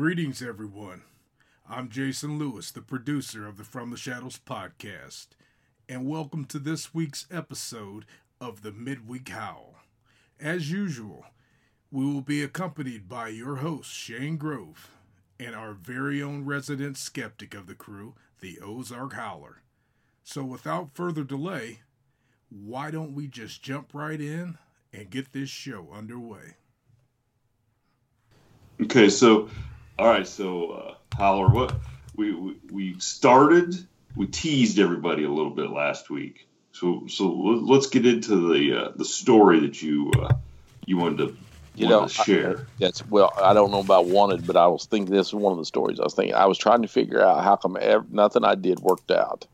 Greetings, everyone. I'm Jason Lewis, the producer of the From the Shadows podcast, and welcome to this week's episode of the Midweek Howl. As usual, we will be accompanied by your host, Shane Grove, and our very own resident skeptic of the crew, the Ozark Howler. So, without further delay, why don't we just jump right in and get this show underway? Okay, so all right, so uh, Howler, what we, we we started, we teased everybody a little bit last week. So so let's get into the uh, the story that you uh, you wanted to you know, share. I, that's well, I don't know about wanted, but I was thinking this is one of the stories I was thinking. I was trying to figure out how come ever, nothing I did worked out.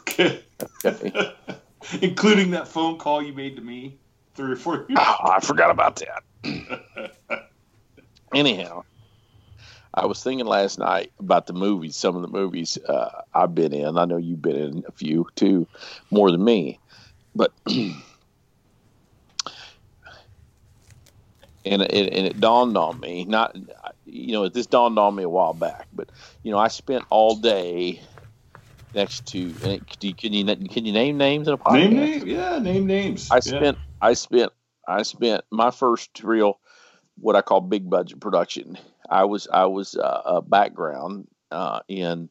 Okay. Okay. Including that phone call you made to me three or four years. Oh, I forgot about that. Anyhow, I was thinking last night about the movies. Some of the movies uh, I've been in. I know you've been in a few too, more than me. But and it, and it dawned on me. Not you know this dawned on me a while back, but you know I spent all day next to. And it, can you can you name names in a podcast? Name names, yeah, name names. I Yeah. spent I spent I spent my first real what I call big budget production. I was I was uh, a background uh, in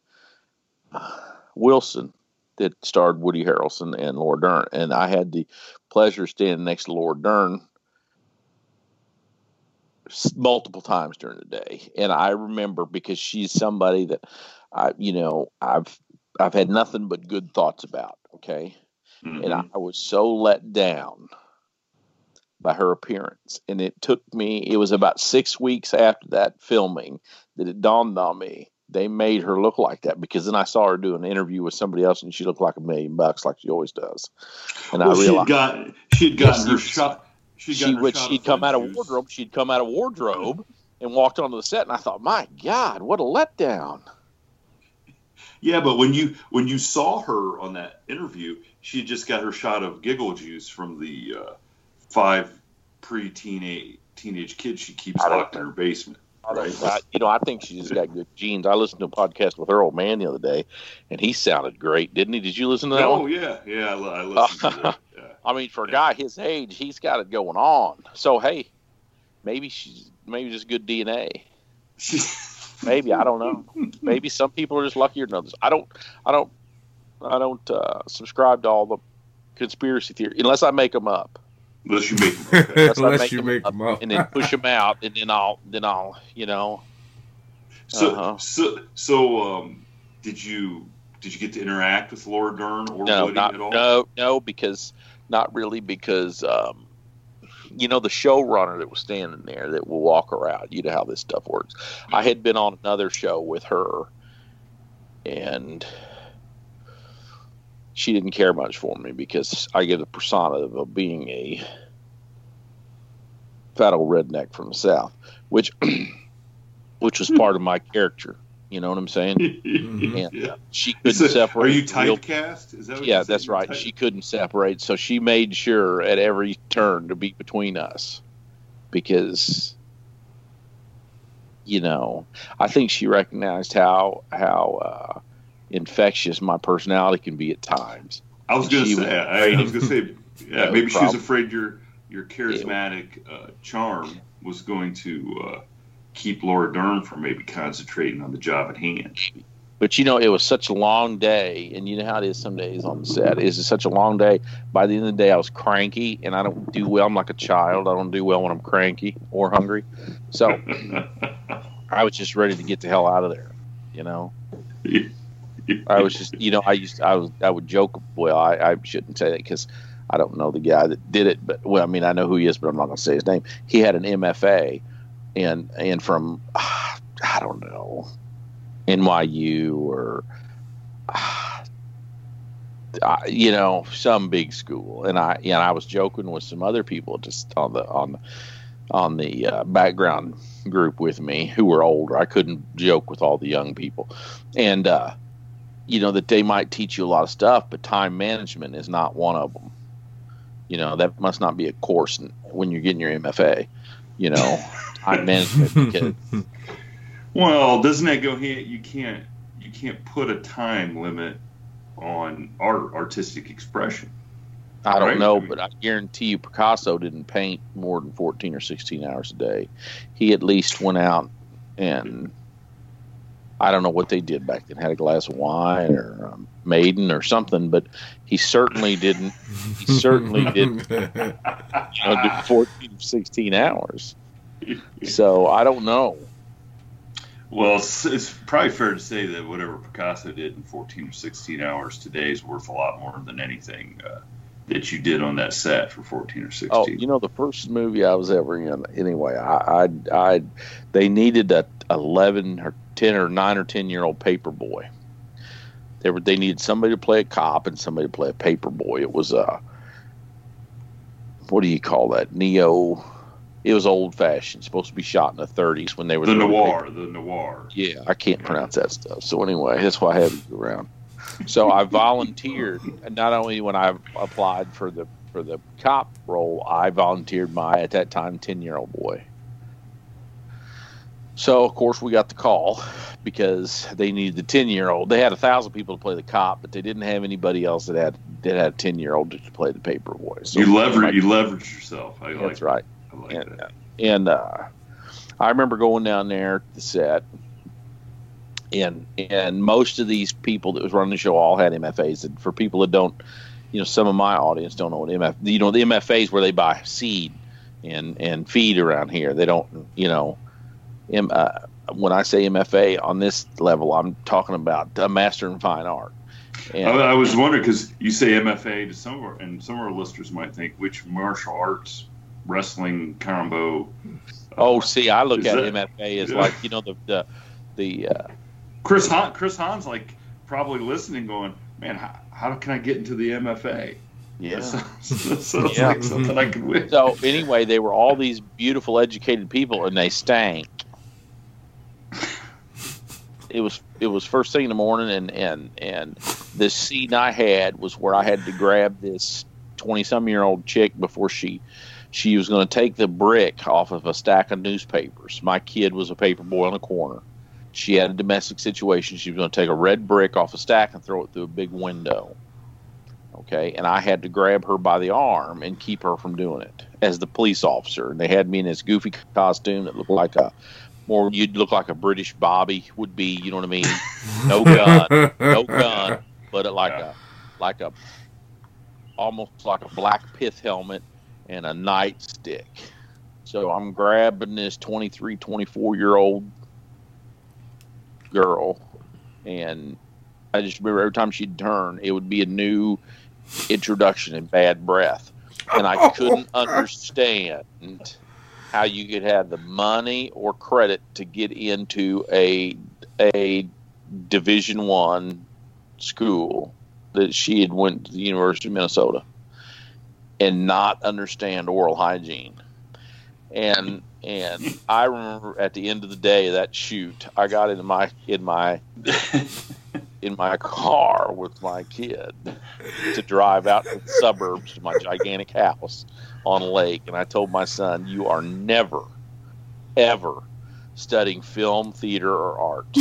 uh, Wilson that starred Woody Harrelson and Laura Dern, and I had the pleasure of standing next to Laura Dern multiple times during the day, and I remember because she's somebody that I you know I've I've had nothing but good thoughts about. Okay, and Mhm. I was so let down by her appearance. And it took me, it was about six weeks after that filming that it dawned on me they made her look like that because then I saw her do an interview with somebody else and she looked like a million bucks like she always does. And well, I she realized got she had gotten Yes, her she- shot. She'd she her would shot she'd come out of wardrobe, she'd come out of wardrobe and walked onto the set and I thought, My God, what a letdown. Yeah, but when you when you saw her on that interview, she had just got her shot of giggle juice from the uh, five pre-teenage teenage kids she keeps locked in her basement. Right. I, you know, I think she just got good genes. I listened to a podcast with her old man the other day, and he sounded great, didn't he? Did you listen to that Oh one? yeah, yeah. I, I listened to that. Yeah. I mean, for a guy his age, he's got it going on. So hey, maybe she's maybe just good DNA. Maybe I don't know. maybe some people are just luckier than others. I don't. I don't. I don't uh, subscribe to all the conspiracy theory unless I make them up. Unless you make them. Okay. Unless, Unless make you them make up them up. and then push them out, and then I'll then I'll you know. So Uh-huh. so so um, did you did you get to interact with Laura Dern or no, Woody not at all? no, no, because not really because um, you know the showrunner that was standing there that will walk around. You know how this stuff works. I had been on another show with her, and she didn't care much for me because I get the persona of being a fat old redneck from the south, which which was part of my character. You know what I'm saying? And yeah. she couldn't So, separate. Are you real- typecast? Is that what yeah, that's right. type- She couldn't separate, so she made sure at every turn to be between us because you know, I think she recognized how how uh, infectious my personality can be at times. I was gonna say. I, I was gonna say. Yeah, No maybe she was afraid your your charismatic uh, charm was going to uh, keep Laura Dern from maybe concentrating on the job at hand. But you know, it was such a long day, and you know how it is some days on the set. It's such a long day. By the end of the day, I was cranky, and I don't do well. I'm like a child. I don't do well when I'm cranky or hungry. So I was just ready to get the hell out of there. You know, I was just, you know, I used, I was, I would joke. Well, I, I shouldn't say that because I don't know the guy that did it. But well, I mean, I know who he is, but I'm not going to say his name. He had an MFA, and and from I don't know NYU or uh, you know some big school, and I and I was joking with some other people just on the on the on the uh, background group with me who were older. I couldn't joke with all the young people, and uh, you know that they might teach you a lot of stuff, but time management is not one of them. You know that must not be a course in, when you're getting your MFA. You know, time management Well, doesn't that go hand? You can't you can't put a time limit on art artistic expression. I don't Right. know, but I guarantee you Picasso didn't paint more than 14 or 16 hours a day. He at least went out and I don't know what they did back then, had a glass of wine or um, maiden or something, but he certainly didn't, he certainly didn't you know, do 14 or 16 hours. So I don't know. Well, it's, it's probably fair to say that whatever Picasso did in 14 or 16 hours today is worth a lot more than anything uh, that you did on that set for 14 or 16. Oh, you know, the first movie I was ever in, anyway, I, I, I they needed a 11 or 10 or 9 or 10 year old paper boy. They were, they needed somebody to play a cop and somebody to play a paper boy. It was, uh, what do you call that? Neo. It was old fashioned, supposed to be shot in the 30s when they were the noir, paper- the noir. yeah, I can't pronounce that stuff. So anyway, that's why I had to go around. So I volunteered, not only when I applied for the for the cop role, I volunteered my at that time ten year old boy. So of course we got the call because they needed the ten year old. They had a thousand people to play the cop, but they didn't have anybody else that had that had a ten year old to play the paper boy. So you leverage, you leverage yourself. I like That's right I like and that. and uh, I remember going down there to the set, and and most of these people that was running the show all had MFAs. And for people that don't, you know, some of my audience don't know what MF. You know, the MFAs where they buy seed and and feed around here. They don't, you know, M, uh, when I say MFA on this level, I'm talking about a Master in Fine Art. And, I, I was wondering because you say MFA to some of our, and some of our listeners might think which martial arts wrestling combo. oh, see, I look at that- MFA as Yeah. like you know the the the uh, Chris Hahn, Chris Hahn's like probably listening, going, "Man, how, how can I get into the MFA?" yeah. That sounds, that sounds Yeah. like something I could win. So anyway, they were all these beautiful, educated people, and they stank. It was it was first thing in the morning, and and and the scene I had was where I had to grab this twenty some year old chick before she she was going to take the brick off of a stack of newspapers. My kid was a paper boy on the corner. She had a domestic situation. She was going to take a red brick off a stack and throw it through a big window. Okay, and I had to grab her by the arm and keep her from doing it as the police officer. And they had me in this goofy costume that looked like a more you'd look like a British Bobby would be. You know what I mean? No gun, no gun, but like a like a almost like a black pith helmet and a nightstick. So I'm grabbing this 23, 24 year old girl, and I just remember every time she'd turn, it would be a new introduction in bad breath, and I couldn't understand how you could have the money or credit to get into a a Division One school that she had went to the University of Minnesota and not understand oral hygiene. And and I remember at the end of the day that shoot, I got in my in my in my car with my kid to drive out to the suburbs to my gigantic house on a lake, and I told my son, "You are never, ever studying film, theater, or art."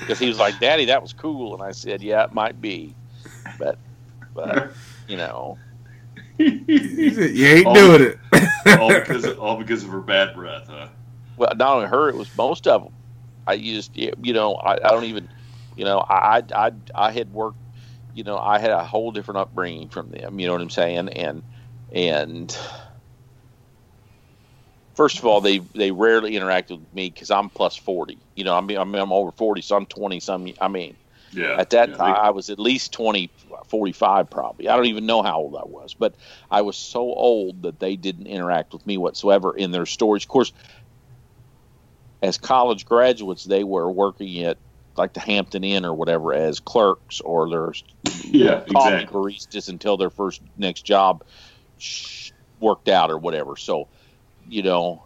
because he was like, "Daddy, that was cool," and I said, "Yeah, it might be, but, but you know." You ain't doing it. all because of, all because of her bad breath, huh? Well, not only her, it was most of them. I used, you know, I, I don't even, you know, I, I, I had worked, you know, I had a whole different upbringing from them. You know what I'm saying? And, and first of all, they they rarely interacted with me because I'm plus 40. You know, I mean, I'm, I'm over 40, so I'm 20 some. I mean, Yeah. at that yeah, time, I was at least 20, 45 probably. I don't even know how old I was, but I was so old that they didn't interact with me whatsoever in their stories. Of course, as college graduates, they were working at like the Hampton Inn or whatever as clerks or their yeah, coffee exactly. baristas until their first next job worked out or whatever. So, you know,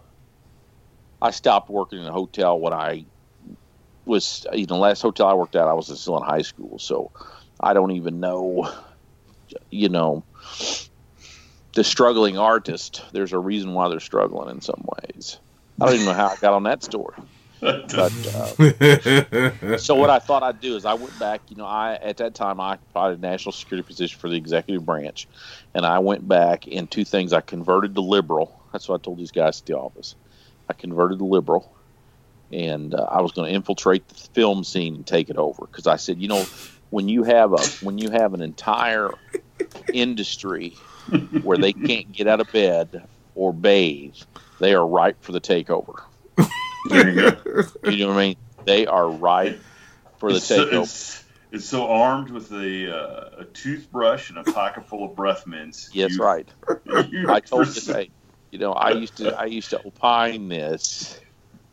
I stopped working in a hotel when I was, you know, last hotel I worked at, I was still in high school. So I don't even know, you know, the struggling artist. There's a reason why they're struggling in some ways. I don't even know how I got on that story. But uh, so what I thought I'd do is I went back. You know, I at that time I occupied a national security position for the executive branch, and I went back in two things. I converted to liberal. That's what I told these guys at the office. I converted to liberal, and uh, I was going to infiltrate the film scene and take it over because I said, you know, when you have a when you have an entire industry where they can't get out of bed or bathe, they are ripe for the takeover. There you go. You know what I mean? They are ripe for the it's, so, takeover. it's, it's so armed with a, uh, a toothbrush and a pocket full of breath mints. Yes, You- right. I told hey, you know, I used to, I used to opine this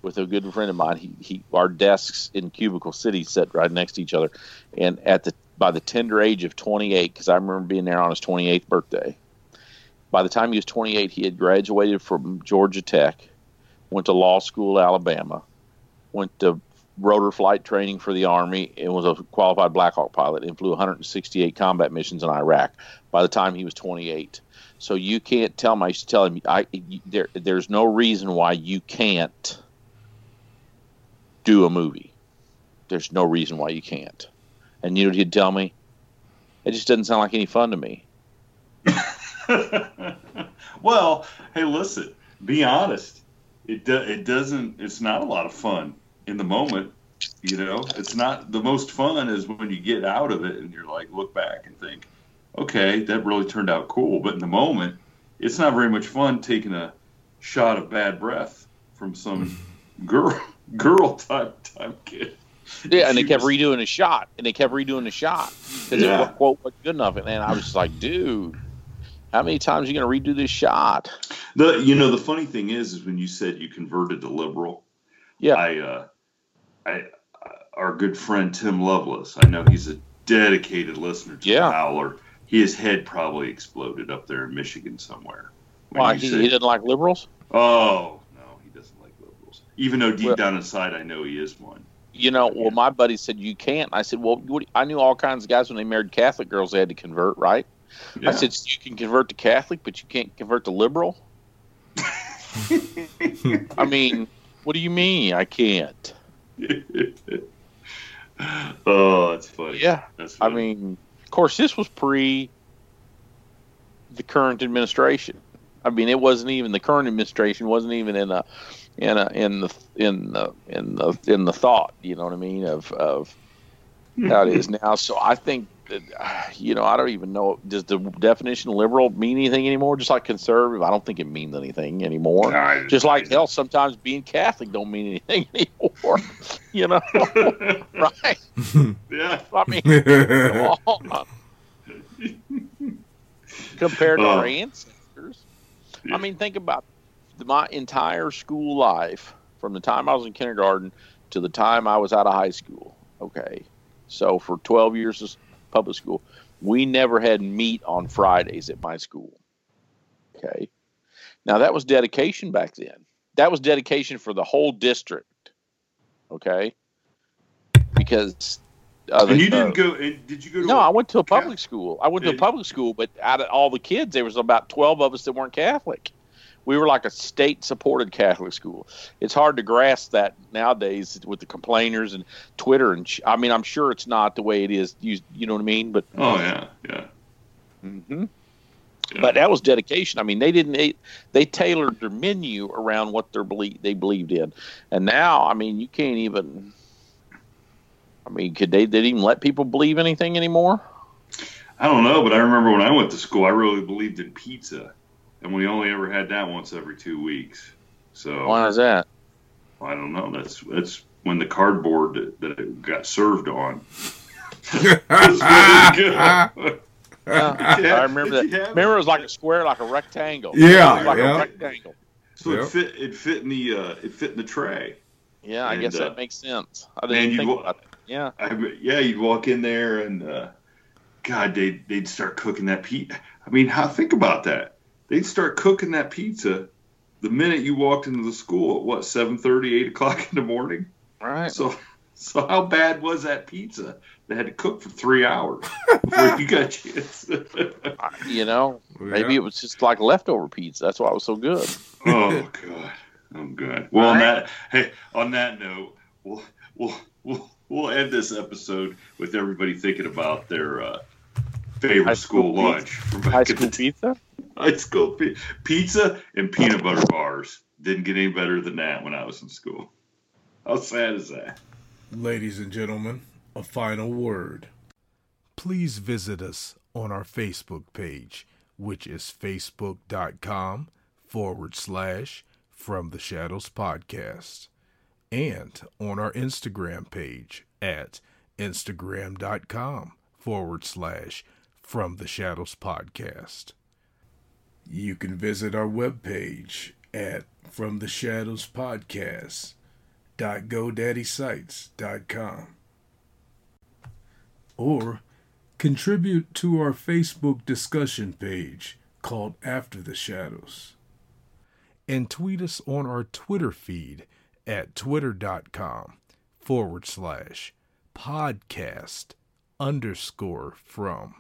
with a good friend of mine. He, he, our desks in Cubicle City sat right next to each other, and at the by the tender age of 28, because I remember being there on his 28th birthday. By the time he was 28, he had graduated from Georgia Tech, went to law school, Alabama, went to rotor flight training for the Army, and was a qualified Black Hawk pilot, and flew 168 combat missions in Iraq. By the time he was 28, so you can't tell me. I used to tell him, I there, there's no reason why you can't do a movie. There's no reason why you can't. And you know what he'd tell me? It just doesn't sound like any fun to me. well, hey, listen. Be honest. It do, it doesn't. It's not a lot of fun in the moment. You know, it's not the most fun is when you get out of it and you're like, look back and think, okay, that really turned out cool. But in the moment, it's not very much fun taking a shot of bad breath from some girl girl time type kid. Yeah, and they kept was- redoing the shot, and they kept redoing the shot because Yeah. it quote wasn't good enough. And I was just like, dude, how many times are you going to redo this shot? The you know the funny thing is is when you said you converted to liberal, Yeah, I uh, I uh, our good friend Tim Lovelace. I know he's a dedicated listener to Yeah. Howler. His head probably exploded up there in Michigan somewhere. why he, said- he didn't like liberals. oh no, he doesn't like liberals. Even though deep Well- down inside, I know he is one. You know, well, my buddy said you can't. I said, well, what, I knew all kinds of guys when they married Catholic girls, they had to convert, right? Yeah. I said, so you can convert to Catholic, but you can't convert to liberal. I mean, what do you mean I can't? oh, that's funny. Yeah, that's funny. I mean, of course, this was pre the current administration. I mean, it wasn't even the current administration wasn't even in a in a in the in the in the in the thought. You know what I mean of of how it is now. So I think that uh, you know I don't even know does the definition of liberal mean anything anymore? Just like conservative, I don't think it means anything anymore. Nah, I- Just like hell, sometimes being Catholic don't mean anything anymore. you know, right? yeah. I mean. Come on. Compared to our Oh. ancestors. I mean, think about the, my entire school life from the time I was in kindergarten to the time I was out of high school. Okay. So for 12 years of public school, we never had meat on Fridays at my school. Okay. Now that was dedication back then. That was dedication for the whole district. Okay. Because uh, and you didn't uh, go. Did you go? no, I went to a public school. I went to a public school, but out of all the kids, there was about twelve of us that weren't Catholic. We were like a state-supported Catholic school. It's hard to grasp that nowadays with the complainers and Twitter and. Sh- I mean, I'm sure it's not the way it is. You, you know what I mean? But oh yeah, yeah. Mm-hmm. Yeah. But that was dedication. I mean, they didn't they, they tailored their menu around what their believe they believed in, and now I mean, you can't even I mean, could they, they didn't even let people believe anything anymore? I don't know, but I remember when I went to school, I really believed in pizza, and we only ever had that once every two weeks. So why is that? I don't know. That's that's when the cardboard that, that it got served on. yeah, I remember that. Remember, it was like a square, like a rectangle. Yeah, like yeah. a rectangle. So yep. it fit. It fit in the. Uh, it fit in the tray. Yeah, I and, guess uh, that makes sense. I didn't think about that. Yeah. I, yeah, you'd walk in there and, uh, God, they'd, they'd start cooking that pizza. I mean, how think about that? They'd start cooking that pizza the minute you walked into the school at what, 7.30, 8 o'clock in the morning? Right. So, so how bad was that pizza? They had to cook for three hours before you got a chance. you know, maybe yeah. it was just like leftover pizza. That's why it was so good. oh God, oh God. Well, on that hey, on that note, we'll we'll we'll we'll end this episode with everybody thinking about their uh, favorite school, school lunch. High school pizza. High school pizza and peanut butter bars. Didn't get any better than that when I was in school. How sad is that? Ladies and gentlemen, a final word. Please visit us on our Facebook page, which is facebook.com forward slash from the shadows podcast and on our Instagram page at instagram.com forward slash from the shadows podcast. You can visit our webpage at from the shadows podcast or contribute to our Facebook discussion page called After the Shadows and tweet us on our Twitter feed at twitter.com forward slash podcast underscore from.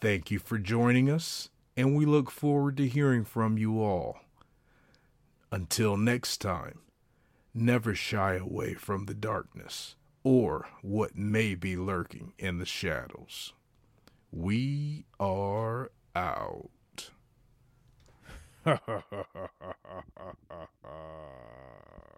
Thank you for joining us, and we look forward to hearing from you all. Until next time, never shy away from the darkness or what may be lurking in the shadows. We are out.